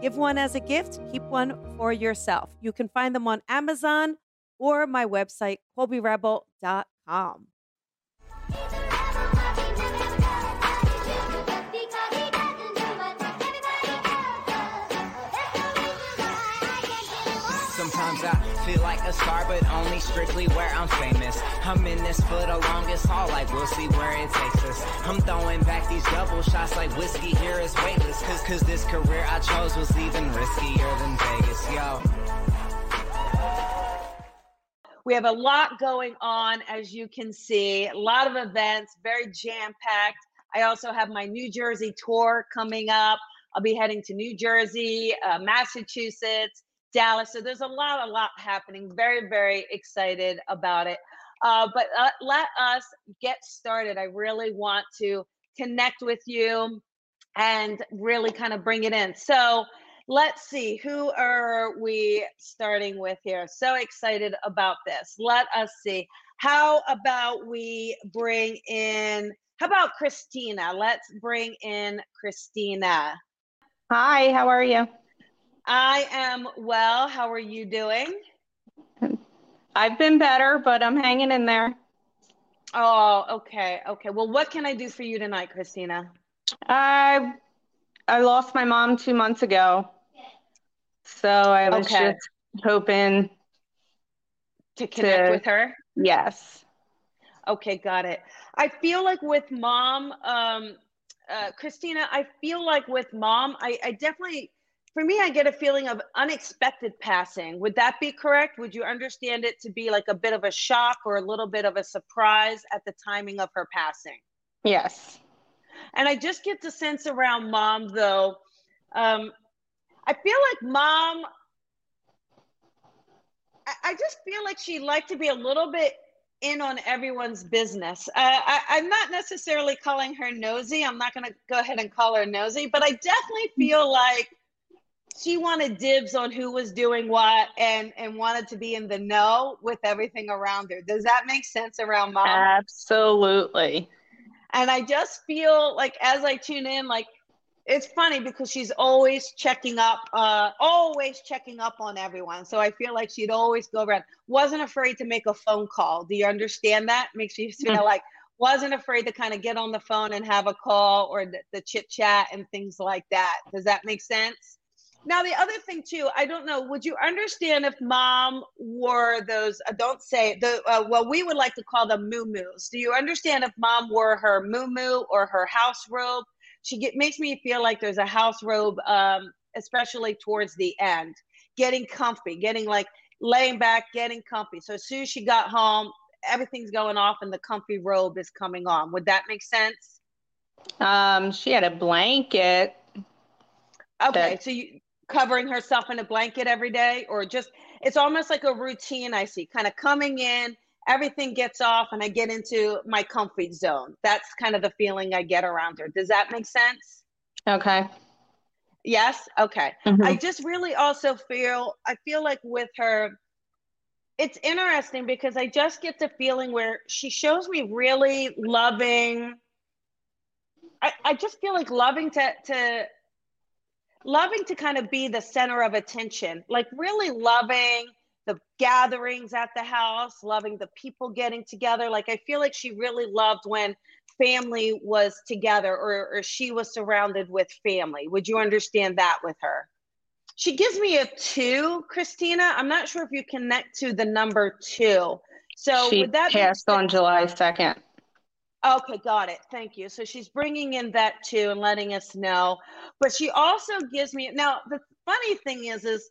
Give one as a gift, keep one for yourself. You can find them on Amazon or my website, colbyrebel.com. Sometimes I feel like a star, but only strictly where I'm famous. I'm in this for the longest haul, like we'll see where it takes us. I'm throwing back these double shots like whiskey here is weightless. Cause, cause this career I chose was even riskier than Vegas, yo. We have a lot going on, as you can see, a lot of events, very jam packed. I also have my New Jersey tour coming up. I'll be heading to New Jersey, uh, Massachusetts, Dallas. So there's a lot, a lot happening. Very, very excited about it. Uh, but uh, let us get started. I really want to connect with you and really kind of bring it in. So let's see, who are we starting with here? So excited about this. Let us see. How about we bring in, how about Christina? Let's bring in Christina. Hi, how are you? I am well. How are you doing? I've been better, but I'm hanging in there. Oh, okay. Okay. Well, what can I do for you tonight, Christina? I I lost my mom 2 months ago. So I was Okay. just hoping To connect To- with her? yes. Okay, got it. I feel like with mom, um, uh, Christina, I feel like with mom, I, I definitely, for me, I get a feeling of unexpected passing. Would that be correct? Would you understand it to be like a bit of a shock or a little bit of a surprise at the timing of her passing? Yes. And I just get the sense around mom, though. Um, I feel like mom, I, I just feel like she liked to be a little bit in on everyone's business. Uh, I, I'm not necessarily calling her nosy. I'm not going to go ahead and call her nosy, but I definitely feel like she wanted dibs on who was doing what and and wanted to be in the know with everything around her. Does that make sense around mom? Absolutely. And I just feel like as I tune in, like it's funny because she's always checking up, uh, always checking up on everyone. So I feel like she'd always go around, wasn't afraid to make a phone call. Do you understand that? Makes you feel like wasn't afraid to kind of get on the phone and have a call or the, the chit chat and things like that. Does that make sense? Now, the other thing too, I don't know, would you understand if mom wore those, uh, don't say the, uh, well, we would like to call them moo Do you understand if mom wore her moo or her house robe? She get, makes me feel like there's a house robe, um, especially towards the end, getting comfy, getting like laying back, getting comfy. So as soon as she got home, everything's going off and the comfy robe is coming on. Would that make sense? Um, she had a blanket. Okay, That- so you covering herself in a blanket every day, or just it's almost like a routine I see, kind of coming in, everything gets off, and I get into my comfy zone. That's kind of the feeling I get around her. Does that make sense? Okay. Yes? Okay. Mhm. I just really also feel I feel like with her it's interesting because I just get the feeling where she shows me really loving I, I just feel like loving to to loving to kind of be the center of attention, like really loving the gatherings at the house, loving the people getting together. Like I feel like she really loved when family was together or, or she was surrounded with family. Would you understand that with her? She gives me a two, Christina. I'm not sure if you connect to the number two. So she would that be- passed on July 2nd. Okay, got it. Thank you. So she's bringing in that too and letting us know. But she also gives me now. The funny thing is, is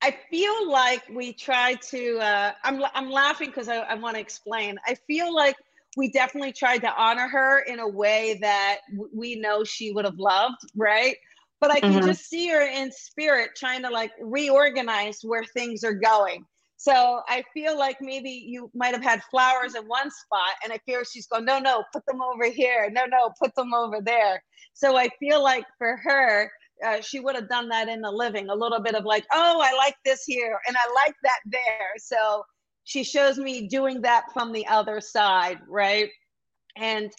I feel like we try to. Uh, I'm I'm laughing because I, I want to explain. I feel like we definitely tried to honor her in a way that we know she would have loved, right? but I can mm-hmm. just see her in spirit trying to like reorganize where things are going. So I feel like maybe you might have had flowers in one spot, and I feel she's going, no, no, put them over here. No, no, put them over there. So I feel like for her, uh, she would have done that in the living, a little bit of like, oh, I like this here, and I like that there. So she shows me doing that from the other side, right? And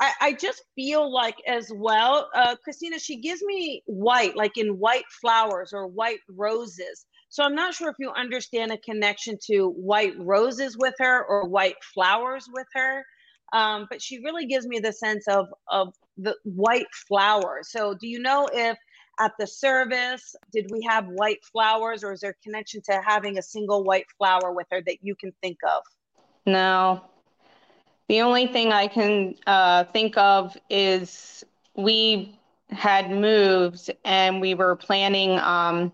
I, I just feel like as well, uh, Christina, she gives me white, like in white flowers or white roses. So I'm not sure if you understand a connection to white roses with her or white flowers with her. Um, but she really gives me the sense of of the white flower. So do you know if at the service did we have white flowers or is there a connection to having a single white flower with her that you can think of? No, the only thing I can uh, think of is we had moved and we were planning um,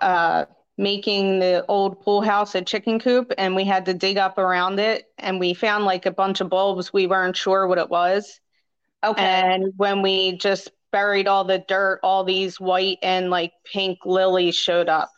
uh, making the old pool house a chicken coop and we had to dig up around it and we found like a bunch of bulbs we weren't sure what it was okay and when we just buried all the dirt all these white and like pink lilies showed up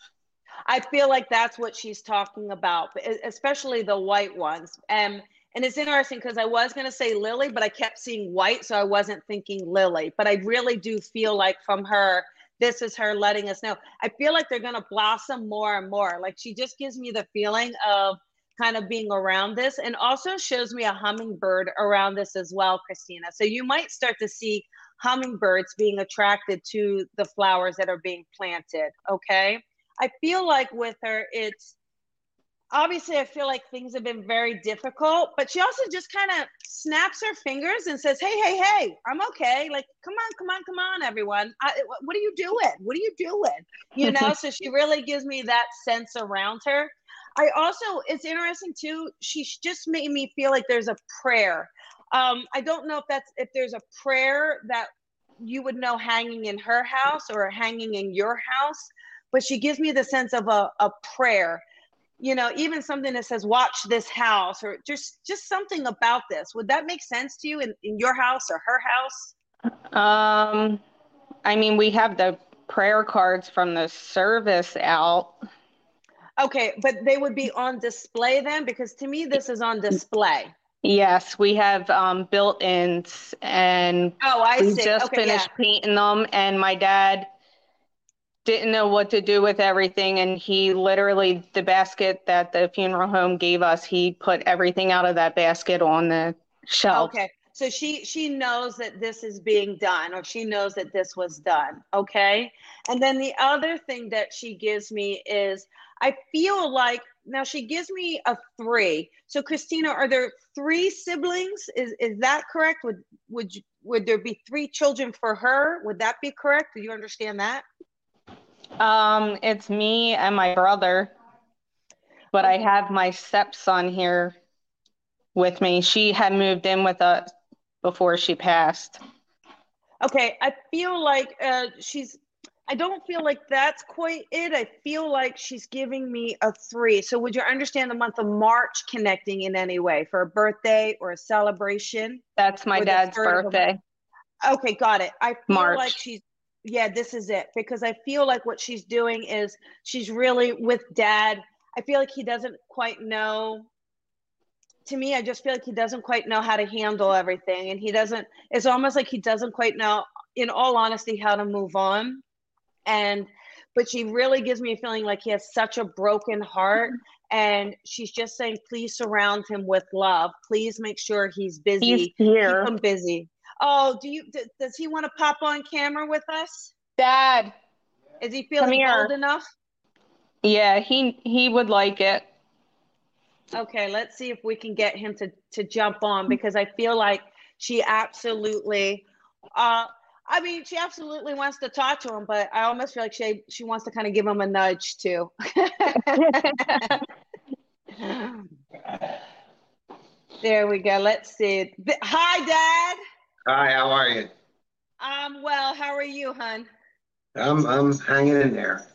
I feel like that's what she's talking about, especially the white ones. And and it's interesting because I was going to say lily, but I kept seeing white, so I wasn't thinking lily. But I really do feel like from her, this is her letting us know. I feel like they're going to blossom more and more. Like she just gives me the feeling of kind of being around this and also shows me a hummingbird around this as well, Christina. So you might start to see hummingbirds being attracted to the flowers that are being planted. Okay. I feel like with her, it's obviously I feel like things have been very difficult, but she also just kind of snaps her fingers and says, "Hey, hey, hey, I'm okay. Like, come on, come on, come on, everyone. I, what are you doing? What are you doing? You know." so she really gives me that sense around her. I also, it's interesting too. She just made me feel like there's a prayer. Um, I don't know if that's if there's a prayer that you would know hanging in her house or hanging in your house but she gives me the sense of a, a prayer you know even something that says watch this house or just just something about this. Would that make sense to you in, in your house or her house? Um i mean we have the prayer cards from the service out. Okay but they would be on display then? Because to me this is on display. Yes we have um built-ins and oh i we see. just okay, finished yeah. painting them and my dad didn't know what to do with everything and he literally the basket that the funeral home gave us he put everything out of that basket on the shelf. Okay so she she knows that this is being done or she knows that this was done okay? And then the other thing that she gives me is i feel like now she gives me a three. So christina are there three siblings? Is is that correct? Would would you, would there be three children for her? Would that be correct? Do you understand that um, it's me and my brother, but I have my stepson here with me. She had moved in with us before she passed. Okay, I feel like uh, she's. I don't feel like that's quite it. I feel like she's giving me a three. So, would you understand the month of March connecting in any way for a birthday or a celebration? That's my dad's birthday. Okay, got it. I feel March. like she's yeah, this is it because I feel like what she's doing is she's really with dad. I feel like he doesn't quite know. To me, I just feel like he doesn't quite know how to handle everything. And he doesn't, it's almost like he doesn't quite know, in all honesty, how to move on. And, but she really gives me a feeling like he has such a broken heart. And she's just saying, please surround him with love. Please make sure he's busy. He's here. Keep him busy. Oh, do you? D- does he want to pop on camera with us? Dad, is he feeling old enough? Yeah, he he would like it. Okay, let's see if we can get him to to jump on because I feel like she absolutely. Uh, I mean, she absolutely wants to talk to him, but I almost feel like she she wants to kind of give him a nudge too. there we go. Let's see. Hi, Dad. Hi, how are you? Um, well, how are you, hon? I'm I'm hanging in there.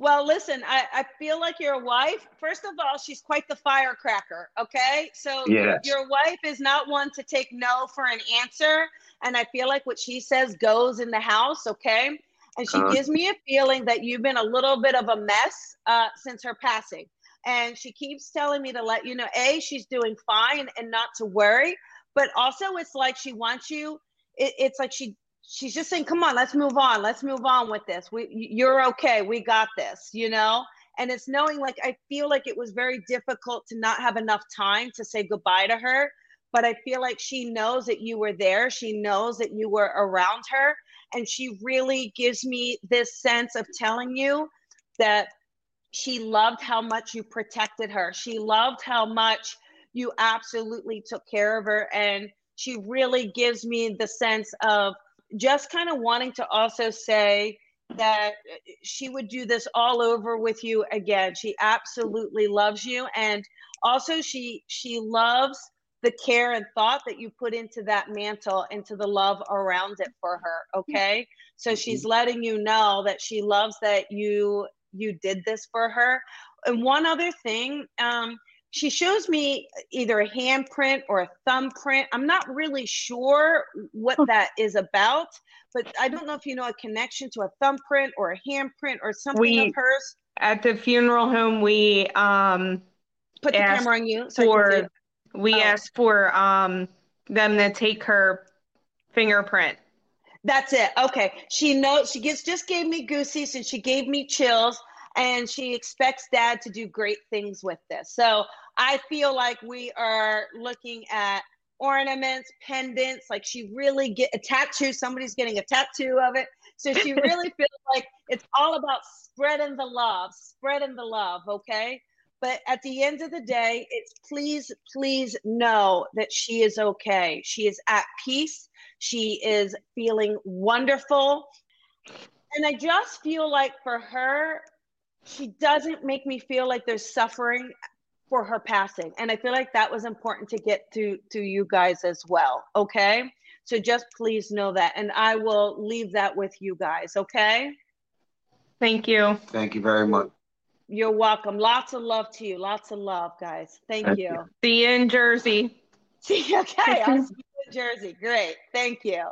Well, listen, I, I feel like your wife, first of all, she's quite the firecracker. Okay. So Yes. your wife is not one to take no for an answer. And I feel like what she says goes in the house. Okay. And she Uh-huh. gives me a feeling that you've been a little bit of a mess uh, since her passing. And she keeps telling me to let you know, A, she's doing fine and not to worry. But also, it's like she wants you, it, it's like she, she's just saying, come on, let's move on. Let's move on with this. We, you're okay. We got this, you know? And it's knowing like, I feel like it was very difficult to not have enough time to say goodbye to her. But I feel like she knows that you were there. She knows that you were around her. And she really gives me this sense of telling you that she loved how much you protected her. She loved how much you absolutely took care of her. And she really gives me the sense of just kind of wanting to also say that she would do this all over with you again. She absolutely loves you. And also she she loves the care and thought that you put into that mantle, into the love around it for her. Okay. So she's letting you know that she loves that you you did this for her. And one other thing, um, she shows me either a handprint or a thumbprint. I'm not really sure what that is about, but I don't know if you know a connection to a thumbprint or a handprint or something We- of hers. At the funeral home, we um Put the camera on you so for we Oh. asked for um them to take her fingerprint. That's it. Okay. She knows she gets just gave me goosies and she gave me chills and she expects dad to do great things with this. So I feel like we are looking at ornaments, pendants, like she really get a tattoo. Somebody's getting a tattoo of it. So she really feels like it's all about spreading the love, spreading the love. Okay. But at the end of the day, it's please, please know that she is okay. She is at peace. She is feeling wonderful. And I just feel like for her, she doesn't make me feel like there's suffering for her passing. And I feel like that was important to get to to you guys as well. Okay. So just please know that. And I will leave that with you guys. Okay. Thank you. Thank you very much. You're welcome. Lots of love to you. Lots of love, guys. Thank Thank you. See you in Jersey. See, you. okay, I'll see you in Jersey. Great, thank you.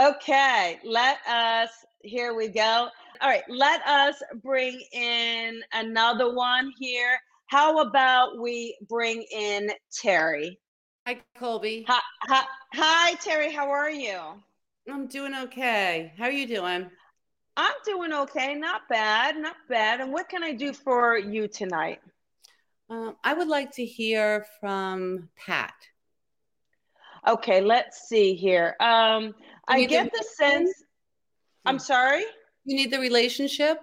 Okay, let us, here we go. All right, let us bring in another one here. How about we bring in Terry? Hi, Colby. Hi, hi, hi Terry, how are you? I'm doing okay. How are you doing? I'm doing okay, not bad, not bad. And what can I do for you tonight? Um, I would like to hear from Pat. Okay, let's see here. Um, I need the get the sense, hmm. I'm sorry? You need the relationship?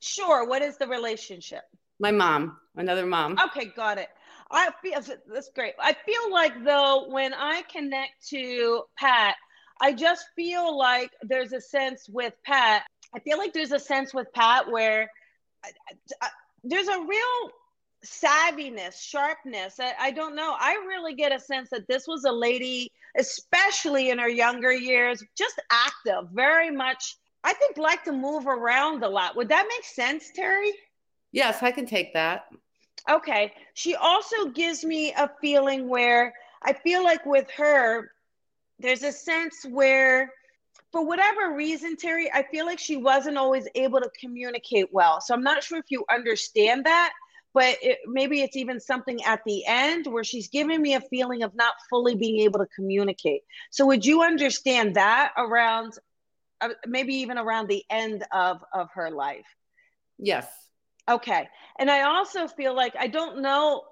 Sure, what is the relationship? My mom, another mom. Okay, got it. I feel that's great. I feel like though when I connect to Pat, I just feel like there's a sense with Pat. I feel like there's a sense with Pat where I, I, there's a real savviness, sharpness. I, I don't know. I really get a sense that this was a lady, especially in her younger years, just active, very much. I think like to move around a lot. Would that make sense, Terry? Yes, I can take that. Okay. She also gives me a feeling where I feel like with her, there's a sense where, for whatever reason, Terry, I feel like she wasn't always able to communicate well. So I'm not sure if you understand that, but it, maybe it's even something at the end where she's giving me a feeling of not fully being able to communicate. So would you understand that around, uh, maybe even around the end of, of her life? Yes. Okay. And I also feel like I don't know,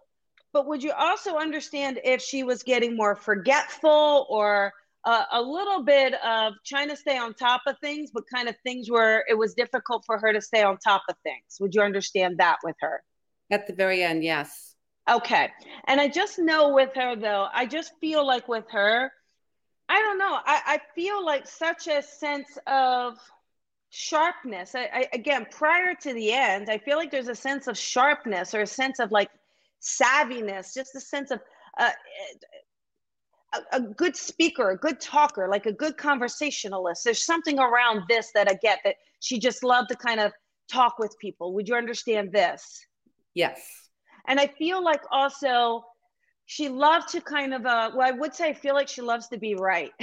but would you also understand if she was getting more forgetful or uh, a little bit of trying to stay on top of things, but kind of things where it was difficult for her to stay on top of things? Would you understand that with her? At the very end, yes. Okay. And I just know with her, though, I just feel like with her, I don't know. I, I feel like such a sense of sharpness. I, I, again, prior to the end, I feel like there's a sense of sharpness or a sense of like savviness, just a sense of uh, a, a good speaker, a good talker, like a good conversationalist. There's something around this that I get that she just loved to kind of talk with people. Would you understand this? Yes. And I feel like also she loved to kind of uh well i would say i feel like she loves to be right.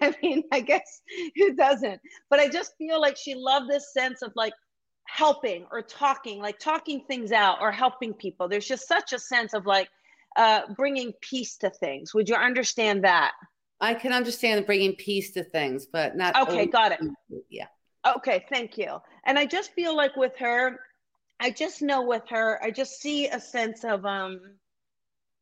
I mean i guess who doesn't? But i just feel like she loved this sense of like helping or talking like talking things out or helping people. There's just such a sense of like uh bringing peace to things. Would you understand that? I can understand bringing peace to things but not okay got it. Yeah. Okay thank you. And i just feel like with her i just know with her i just see a sense of um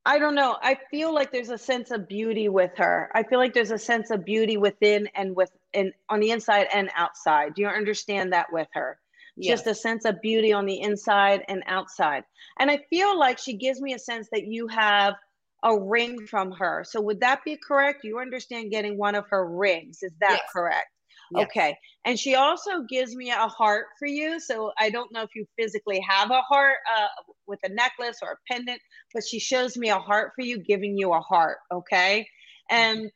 I don't know. I feel like there's a sense of beauty with her. I feel like there's a sense of beauty within and with and on the inside and outside. Do you understand that with her? Yes. Just a sense of beauty on the inside and outside. And I feel like she gives me a sense that you have a ring from her. So would that be correct? You understand getting one of her rings. Is that yes. correct? Yes. Okay. And she also gives me a heart for you. So I don't know if you physically have a heart uh, with a necklace or a pendant, but she shows me a heart for you, giving you a heart. Okay. And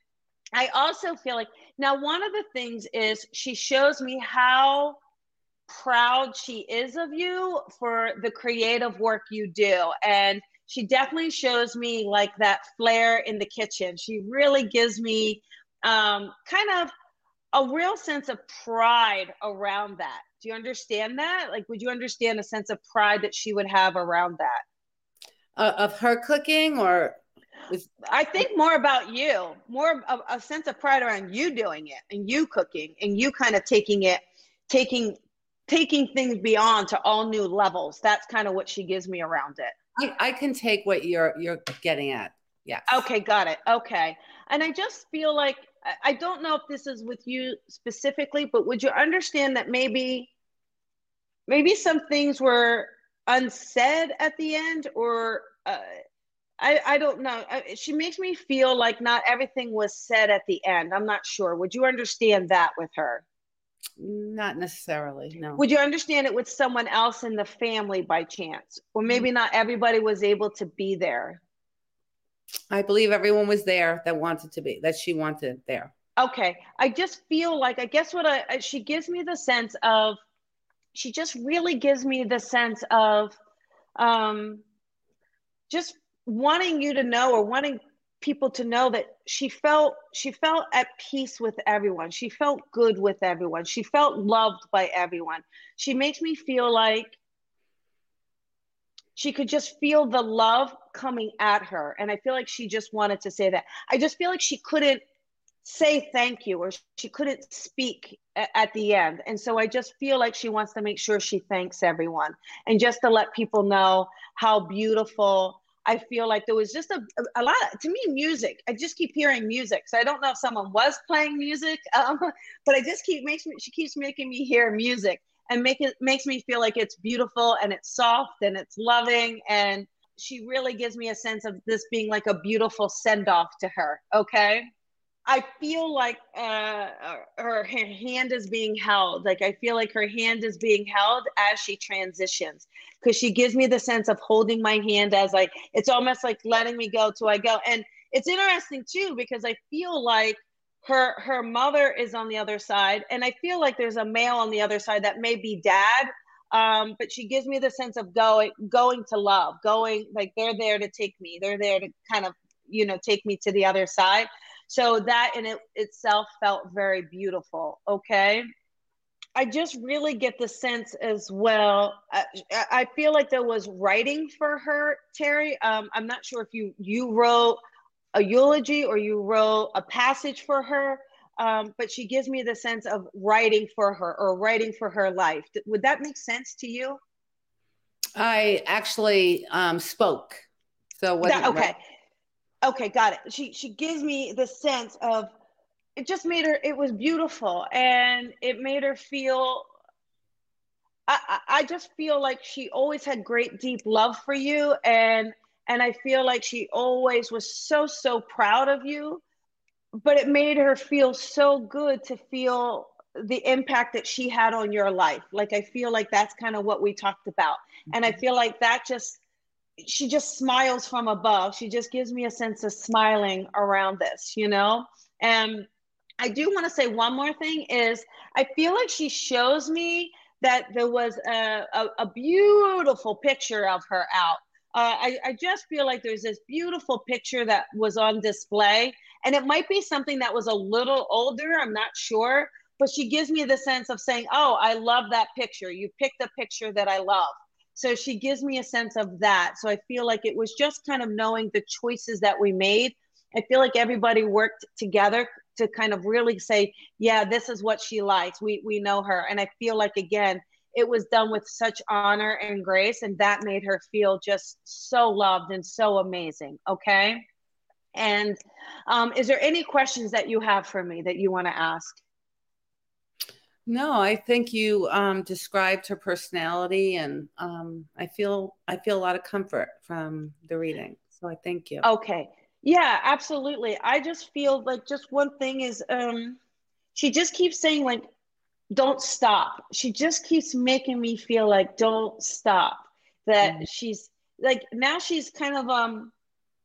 I also feel like now, one of the things is she shows me how proud she is of you for the creative work you do. And she definitely shows me like that flair in the kitchen. She really gives me um, kind of a real sense of pride around that. Do you understand that? Like, would you understand a sense of pride that she would have around that? Uh, of her cooking or? With- I think more about you, more of a sense of pride around you doing it and you cooking and you kind of taking it, taking taking things beyond to all new levels. That's kind of what she gives me around it. I, I can take what you're you're getting at. Yeah. Okay, got it. Okay. And I just feel like I don't know if this is with you specifically, but would you understand that maybe maybe some things were unsaid at the end or uh, I, I don't know. She makes me feel like not everything was said at the end. I'm not sure. Would you understand that with her? Not necessarily, no. Would you understand it with someone else in the family by chance? Or maybe not everybody was able to be there. I believe everyone was there that wanted to be, that she wanted there. Okay. I just feel like, I guess what I, she gives me the sense of, she just really gives me the sense of um, just wanting you to know or wanting people to know that she felt she felt at peace with everyone she felt good with everyone she felt loved by everyone she makes me feel like she could just feel the love coming at her. And I feel like she just wanted to say that. I just feel like she couldn't say thank you or she couldn't speak at the end. And so I just feel like she wants to make sure she thanks everyone and just to let people know how beautiful. I feel like there was just a, a lot of, to me, music. I just keep hearing music. So I don't know if someone was playing music, um, but I just keep makes me, she keeps making me hear music and make it makes me feel like it's beautiful and it's soft and it's loving. And she really gives me a sense of this being like a beautiful send off to her okay? I feel like uh, her, her hand is being held. Like i feel like her hand is being held as she transitions because she gives me the sense of holding my hand as like it's almost like letting me go till i go. And it's interesting too because i feel like her her mother is on the other side and i feel like there's a male on the other side that may be dad um, but she gives me the sense of going going to love going like they're there to take me they're there to kind of you know take me to the other side. So that in it itself felt very beautiful okay? I just really get the sense as well I, I feel like there was writing for her terry. Um, i'm not sure if you you wrote a eulogy or you wrote a passage for her, um, but she gives me the sense of writing for her or writing for her life. Would that make sense to you? I actually um, spoke. So what? That, okay. Okay, got it. She she gives me the sense of it just made her it was beautiful and it made her feel I, I just feel like she always had great deep love for you and and I feel like she always was so, so proud of you. But it made her feel so good to feel the impact that she had on your life. Like, I feel like that's kind of what we talked about. And I mm-hmm. feel like that just, she just smiles from above. She just gives me a sense of smiling around this, you know? And I do want to say one more thing is I feel like she shows me that there was a, a, a beautiful picture of her out. Uh, I, I just feel like there's this beautiful picture that was on display, and it might be something that was a little older. I'm not sure, but she gives me the sense of saying, "Oh, I love that picture. You picked a picture that I love." So she gives me a sense of that. So I feel like it was just kind of knowing the choices that we made. I feel like everybody worked together to kind of really say, yeah, this is what she likes. We we know her, and I feel like again, it was done with such honor and grace, and that made her feel just so loved and so amazing. Okay. And um, is there any questions that you have for me that you want to ask? No, I think you um, described her personality, and um, I feel I feel a lot of comfort from the reading. So I thank you. Okay, yeah, absolutely. I just feel like just one thing is um she just keeps saying like don't stop. She just keeps making me feel like don't stop. That mm-hmm. she's like now she's kind of um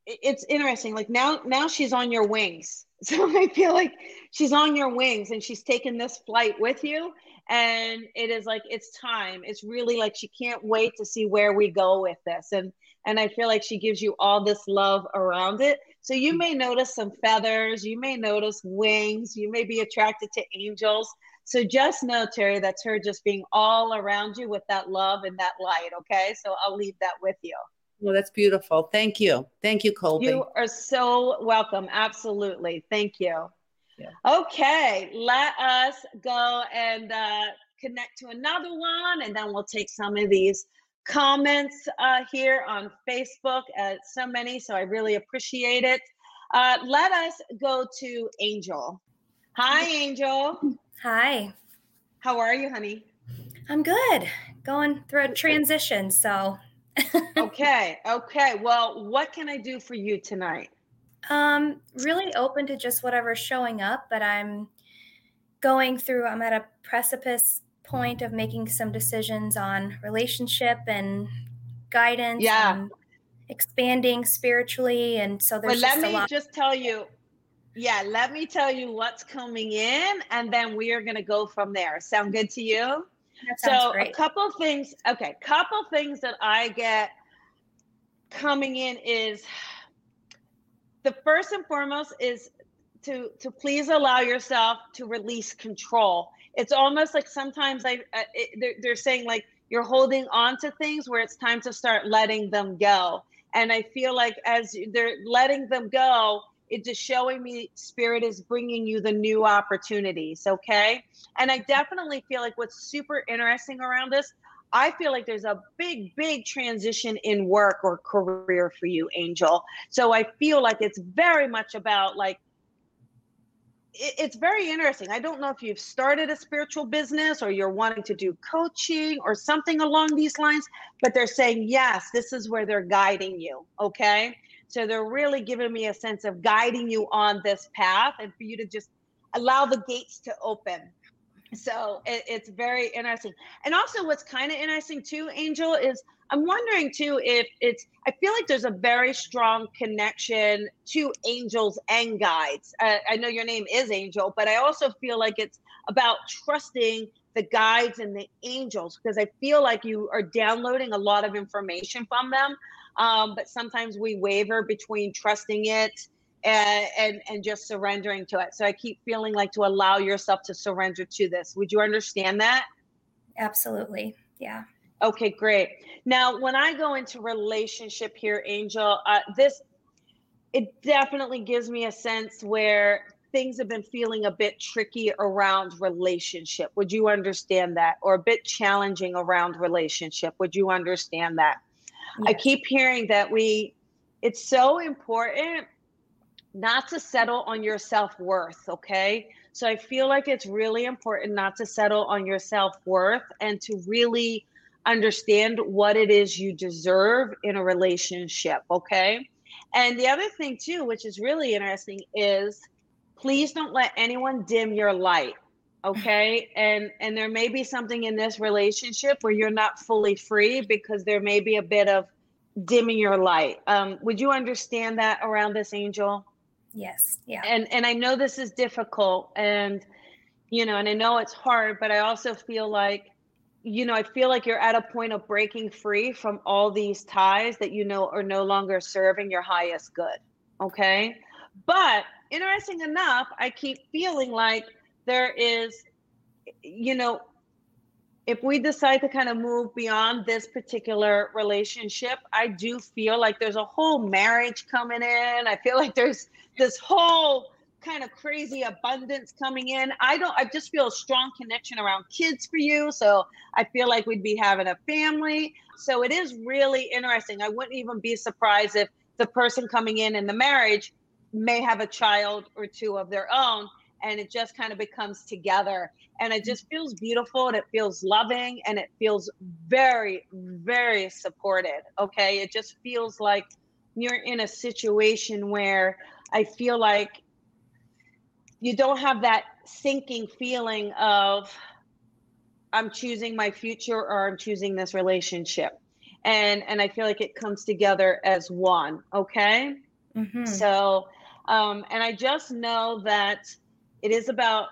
it's interesting like now now she's on your wings. So I feel like she's on your wings and she's taking this flight with you and it is like it's time. It's really like she can't wait to see where we go with this and and I feel like she gives you all this love around it. So you may notice some feathers, you may notice wings, you may be attracted to angels. So just know, Terry, that's her just being all around you with that love and that light. Okay. So I'll leave that with you. Well, that's beautiful. Thank you. Thank you, Colby. You are so welcome. Absolutely. Thank you. Yeah. Okay. Let us go and uh, connect to another one, and then we'll take some of these comments uh, here on Facebook. Uh, so many, so I really appreciate it. Uh, let us go to Angel. Hi, Angel. Hi. How are you, honey? I'm good. Going through a transition, so. okay. Okay. Well, what can I do for you tonight? Um, really open to just whatever's showing up, but I'm going through. I'm at a precipice point of making some decisions on relationship and guidance yeah. and expanding spiritually and so there's but let me just tell you yeah let me tell you what's coming in and then we are going to go from there sound good to you so great. a couple things okay couple things that i get coming in is the first and foremost is to to please allow yourself to release control it's almost like sometimes I uh, it, they're, they're saying like you're holding on to things where it's time to start letting them go. And I feel like as they're letting them go, it's just showing me spirit is bringing you the new opportunities. Okay. And I definitely feel like what's super interesting around this, I feel like there's a big, big transition in work or career for you, Angel. So I feel like it's very much about like it's very interesting. I don't know if you've started a spiritual business or you're wanting to do coaching or something along these lines, but they're saying, yes, this is where they're guiding you. Okay. So they're really giving me a sense of guiding you on this path and for you to just allow the gates to open. So it, it's very interesting. And also, what's kind of interesting too, Angel, is I'm wondering too if it's, I feel like there's a very strong connection to angels and guides. I know your name is Angel, but I also feel like it's about trusting the guides and the angels because I feel like you are downloading a lot of information from them. Um, but sometimes we waver between trusting it and, and and just surrendering to it. So I keep feeling like to allow yourself to surrender to this. Would you understand that? Absolutely. Yeah. Okay, great. Now, when I go into relationship here, Angel, uh, this it definitely gives me a sense where things have been feeling a bit tricky around relationship. Would you understand that? Or a bit challenging around relationship. Would you understand that? I keep hearing that we it's so important not to settle on your self-worth, okay? So I feel like it's really important not to settle on your self-worth and to really understand what it is you deserve in a relationship, okay? And the other thing too, which is really interesting, is please don't let anyone dim your light, okay? and and there may be something in this relationship where you're not fully free because there may be a bit of dimming your light. Um, would you understand that around this angel? Yes. Yeah. And and I know this is difficult and you know, and I know it's hard, but I also feel like you know, I feel like you're at a point of breaking free from all these ties that you know are no longer serving your highest good. Okay. But interesting enough, I keep feeling like there is, you know, if we decide to kind of move beyond this particular relationship, I do feel like there's a whole marriage coming in. I feel like there's this whole kind of crazy abundance coming in. I don't, I just feel a strong connection around kids for you. So I feel like we'd be having a family. So it is really interesting. I wouldn't even be surprised if the person coming in in the marriage may have a child or two of their own and it just kind of becomes together. And it just feels beautiful and it feels loving and it feels very very supported okay? It just feels like you're in a situation where i feel like you don't have that sinking feeling of i'm choosing my future or i'm choosing this relationship. And and i feel like it comes together as one okay? Mm-hmm. so um and i just know that it is about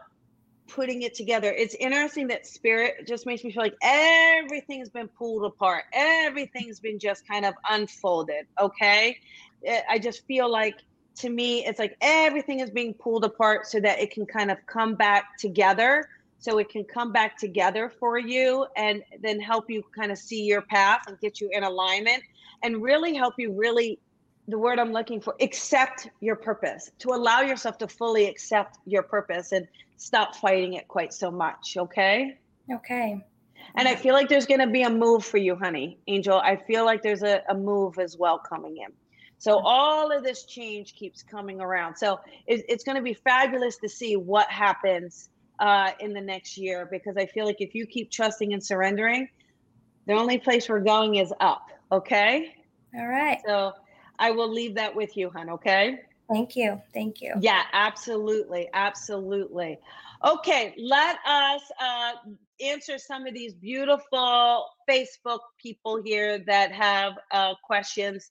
putting it together it's interesting that spirit just makes me feel like everything's been pulled apart everything's been just kind of unfolded okay i just feel like to me, it's like everything is being pulled apart so that it can kind of come back together. So it can come back together for you and then help you kind of see your path and get you in alignment and really help you really the word I'm looking for accept your purpose, to allow yourself to fully accept your purpose and stop fighting it quite so much. Okay. Okay. And I feel like there's going to be a move for you, honey, Angel. I feel like there's a, a move as well coming in. So all of this change keeps coming around. So it, it's going to be fabulous to see what happens uh, in the next year because I feel like if you keep trusting and surrendering, the only place we're going is up. Okay. All right. So I will leave that with you, hon. Okay. Thank you. Thank you. Yeah, absolutely. Absolutely. Okay, let us uh, answer some of these beautiful Facebook people here that have uh, questions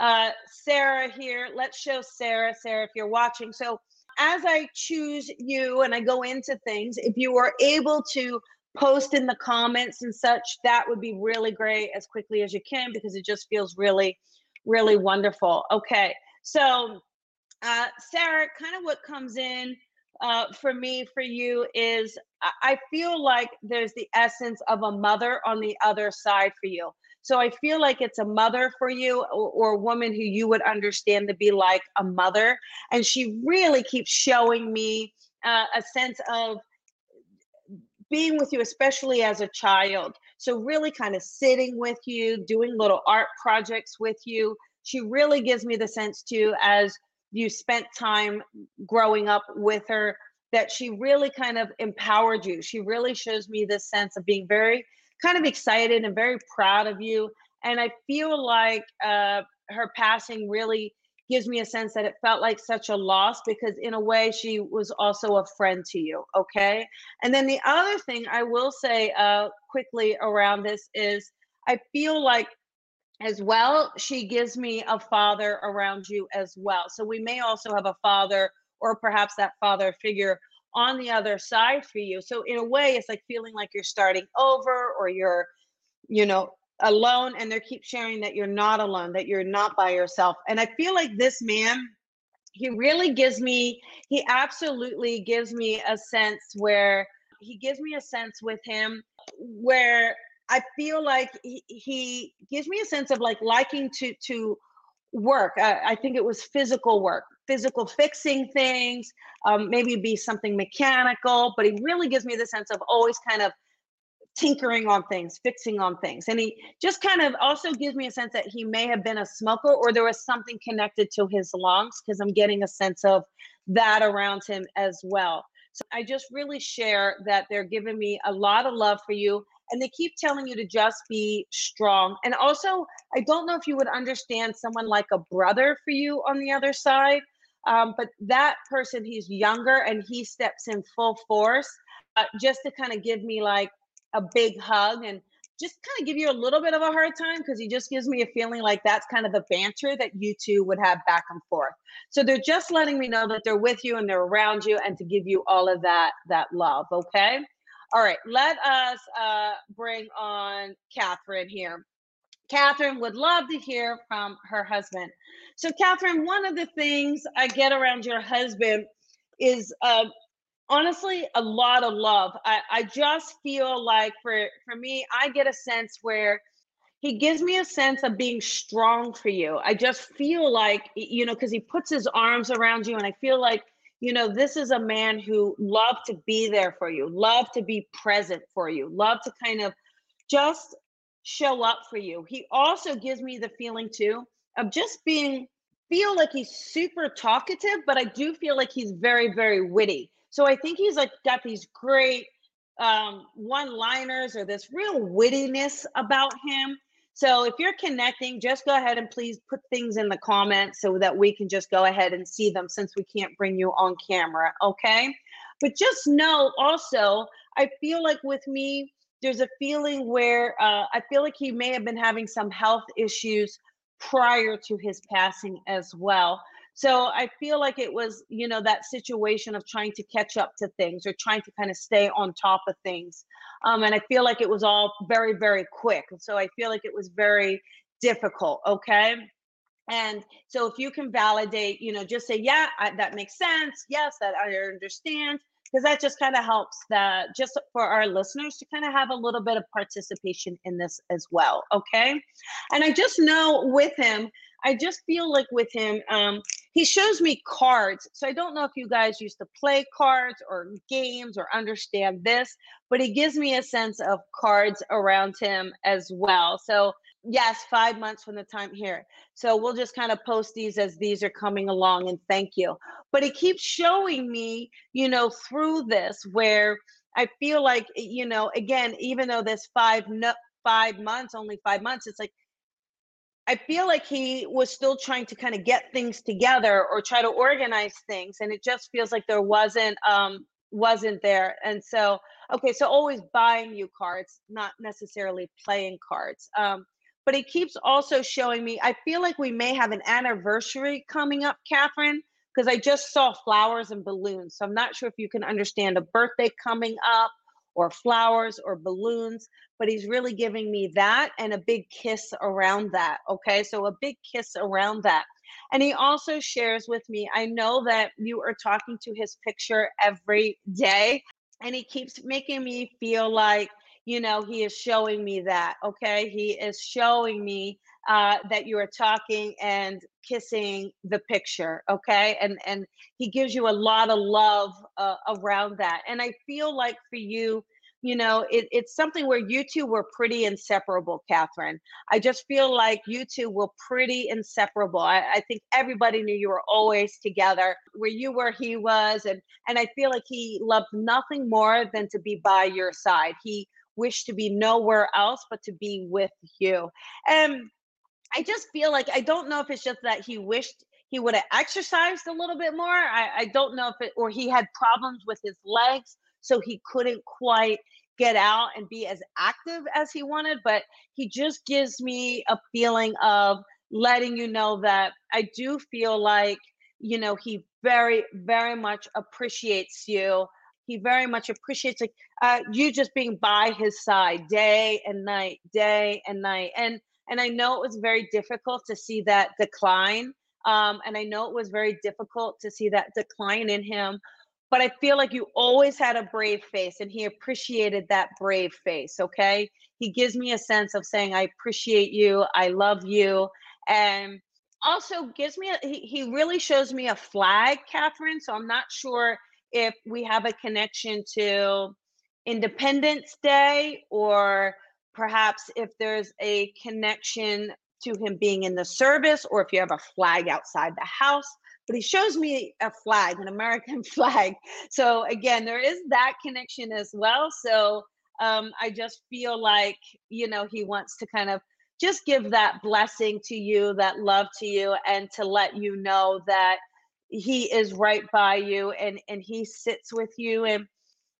uh, Sarah here. Let's show Sarah. Sarah, if you're watching. So as I choose you and I go into things, if you are able to post in the comments and such, that would be really great as quickly as you can because it just feels really, really wonderful. Okay. So, uh, Sarah, kind of what comes in uh, for me, for you, is I feel like there's the essence of a mother on the other side for you. So I feel like it's a mother for you or, or, a woman who you would understand to be like a mother. And she really keeps showing me uh, a sense of being with you, especially as a child. So, really kind of sitting with you, doing little art projects with you. She really gives me the sense, too, as you spent time growing up with her, that she really kind of empowered you. She really shows me this sense of being very kind of excited and very proud of you. And I feel like uh, her passing really gives me a sense that it felt like such a loss because in a way she was also a friend to you okay and then the other thing i will say uh, quickly around this is i feel like as well she gives me a father around you as well so we may also have a father or perhaps that father figure on the other side for you. So in a way, it's like feeling like you're starting over or you're, you know, alone and they keep sharing that you're not alone, that you're not by yourself. And I feel like this man, he really gives me, he absolutely gives me a sense where he gives me a sense with him where I feel like he, he gives me a sense of like liking to to work. I, I think it was physical work, physical fixing things, um, maybe be something mechanical, but he really gives me the sense of always kind of tinkering on things, fixing on things. And he just kind of also gives me a sense that he may have been a smoker or there was something connected to his lungs because I'm getting a sense of that around him as well. So I just really share that they're giving me a lot of love for you and they keep telling you to just be strong. And also, I don't know if you would understand someone like a brother for you on the other side, um, but that person, he's younger and he steps in full force uh, just to kind of give me like a big hug and just kind of give you a little bit of a hard time because he just gives me a feeling like that's kind of the banter that you two would have back and forth. So they're just letting me know that they're with you and they're around you and to give you all of that that love, okay? All right, let us uh, bring on Catherine here. Catherine would love to hear from her husband. So, Catherine, one of the things I get around your husband is uh, honestly a lot of love. I, I just feel like for for me, I get a sense where he gives me a sense of being strong for you. I just feel like, you know, because he puts his arms around you, and I feel like, you know, this is a man who loved to be there for you, love to be present for you, love to kind of just show up for you. He also gives me the feeling too of just being feel like he's super talkative, but I do feel like he's very, very witty. So I think he's like got these great um, one liners or this real wittiness about him so if you're connecting, just go ahead and please put things in the comments so that we can just go ahead and see them since we can't bring you on camera, okay? But just know also, I feel like with me, there's a feeling where uh, I feel like he may have been having some health issues prior to his passing as well. So I feel like it was, you know, that situation of trying to catch up to things or trying to kind of stay on top of things. Um, and I feel like it was all very, very quick. So I feel like it was very difficult. Okay. And so if you can validate, you know, just say, yeah, I, that makes sense. Yes, that I understand. Because that just kind of helps that just for our listeners to kind of have a little bit of participation in this as well. Okay. And I just know with him, I just feel like with him, um, he shows me cards. So I don't know if you guys used to play cards or games or understand this, but he gives me a sense of cards around him as well. So yes, five months from the time here. So we'll just kind of post these as these are coming along and thank you. But he keeps showing me, you know, through this where I feel like, you know, again, even though this five no, five months, only five months, it's like I feel like he was still trying to kind of get things together or try to organize things, and it just feels like there wasn't um, wasn't there. And so, okay, so always buying you cards, not necessarily playing cards. Um, but he keeps also showing me. I feel like we may have an anniversary coming up, Catherine, because I just saw flowers and balloons. So I'm not sure if you can understand a birthday coming up or flowers or balloons, but he's really giving me that and a big kiss around that. Okay, so a big kiss around that. And he also shares with me, I know that you are talking to his picture every day, and he keeps making me feel like, you know, he is showing me that. Okay, he is showing me uh, that you are talking and kissing the picture okay? And and he gives you a lot of love uh, around that. And i feel like for you you know it, it's something where you two were pretty inseparable catherine. I just feel like you two were pretty inseparable. I, I think everybody knew you were always together where you were he was and and i feel like he loved nothing more than to be by your side. He wished to be nowhere else but to be with you. And I just feel like I don't know if it's just that he wished he would have exercised a little bit more. I, I don't know if it or he had problems with his legs, so he couldn't quite get out and be as active as he wanted. But he just gives me a feeling of letting you know that I do feel like, you know, he very, very much appreciates you. He very much appreciates like uh, you just being by his side day and night, day and night. And and I know it was very difficult to see that decline. Um, and I know it was very difficult to see that decline in him. But I feel like you always had a brave face, and he appreciated that brave face. Okay. He gives me a sense of saying, I appreciate you. I love you. And also gives me, a, he, he really shows me a flag, Catherine. So I'm not sure if we have a connection to Independence Day or perhaps if there's a connection to him being in the service or if you have a flag outside the house but he shows me a flag an american flag. So again there is that connection as well. So um, i just feel like you know he wants to kind of just give that blessing to you that love to you and to let you know that he is right by you and and he sits with you. And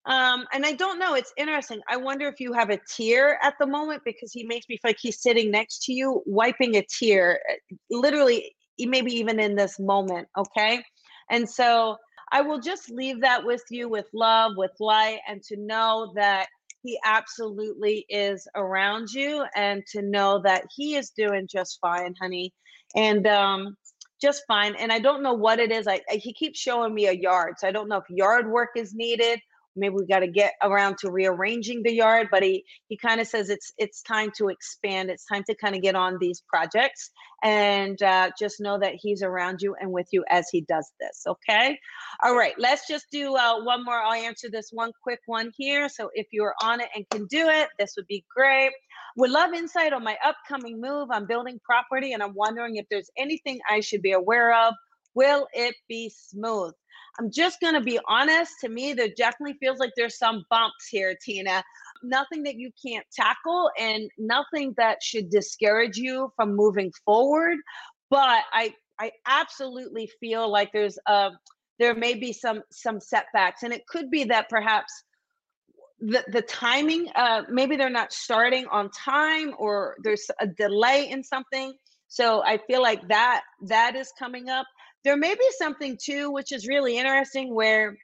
um, and I don't know. It's interesting. I wonder if you have a tear at the moment because he makes me feel like he's sitting next to you, wiping a tear, eh, literally, maybe even in this moment. Okay. And so I will just leave that with you with love, with light, and to know that he absolutely is around you and to know that he is doing just fine, honey. And um, just fine. And I don't know what it is. I, I he keeps showing me a yard. So I don't know if yard work is needed maybe we got to get around to rearranging the yard but he he kind of says it's it's time to expand it's time to kind of get on these projects and uh, just know that he's around you and with you as he does this okay? All right let's just do uh, one more. I'll answer this one quick one here. So if you're on it and can do it this would be great. Would love insight on my upcoming move i'm building property and i'm wondering if there's anything i should be aware of. Will it be smooth I'm just going to be honest. To me, there definitely feels like there's some bumps here, Tina. Nothing that you can't tackle and nothing that should discourage you from moving forward. But I, I absolutely feel like there's a, there may be some some setbacks, and it could be that perhaps the the timing, uh, maybe they're not starting on time, or there's a delay in something. So I feel like that that is coming up there may be something too, which is really interesting, where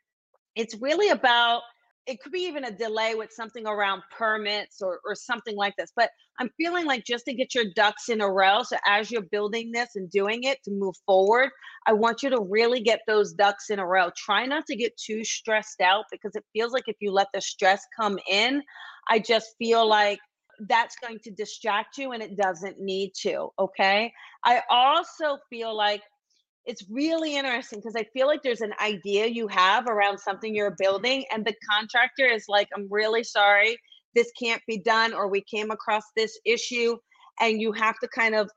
it's really about it could be even a delay with something around permits or, or something like this. But I'm feeling like just to get your ducks in a row. So as you're building this and doing it to move forward, I want you to really get those ducks in a row. Try not to get too stressed out because it feels like if you let the stress come in, I just feel like that's going to distract you and it doesn't need to. Okay. I also feel like it's really interesting because I feel like there's an idea you have around something you're building, and the contractor is like, I'm really sorry, this can't be done, or we came across this issue. And you have to kind of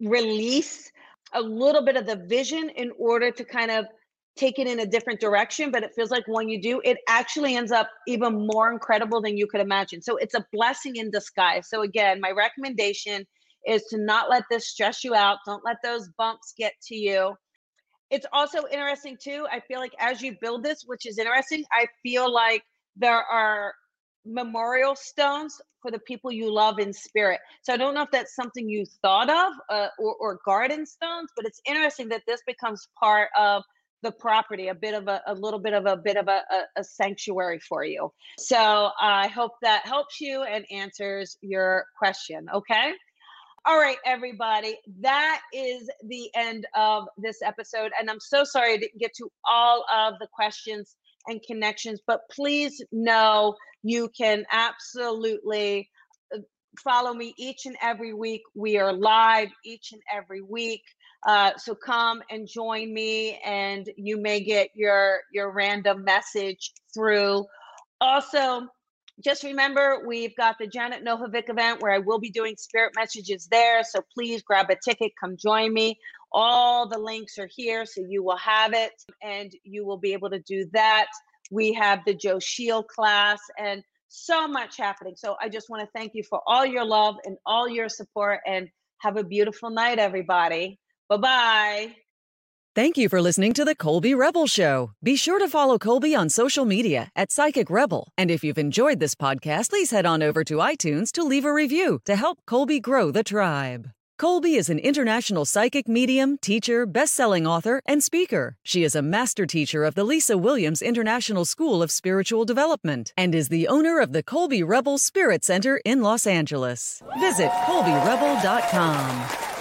release a little bit of the vision in order to kind of take it in a different direction. But it feels like when you do, it actually ends up even more incredible than you could imagine. So it's a blessing in disguise. So, again, my recommendation is to not let this stress you out. Don't let those bumps get to you. It's also interesting too. I feel like as you build this, which is interesting, I feel like there are memorial stones for the people you love in spirit. So I don't know if that's something you thought of uh, or, or garden stones, but it's interesting that this becomes part of the property, a bit of a, a little bit of a bit of a, a, a sanctuary for you. So I hope that helps you and answers your question. Okay. All right, everybody. That is the end of this episode. And I'm so sorry I didn't get to all of the questions and connections, but please know you can absolutely uh, follow me each and every week. We are live each and every week. Uh, so come and join me, and you may get your your random message through. Also, just remember, we've got the Janet Nohavec event where I will be doing spirit messages there. So please grab a ticket, come join me. All the links are here, so you will have it and you will be able to do that. We have the Joe Shield class and so much happening. So I just want to thank you for all your love and all your support and have a beautiful night, everybody. Bye bye. Thank you for listening to the Colby Rebel Show. Be sure to follow Colby on social media at Psychic Rebel. And if you've enjoyed this podcast, please head on over to iTunes to leave a review to help Colby grow the tribe. Colby is an international psychic medium, teacher, best-selling author, and speaker. She is a master teacher of the Lisa Williams International School of Spiritual Development and is the owner of the Colby Rebel Spirit Center in Los Angeles. Visit colbyrebel.com.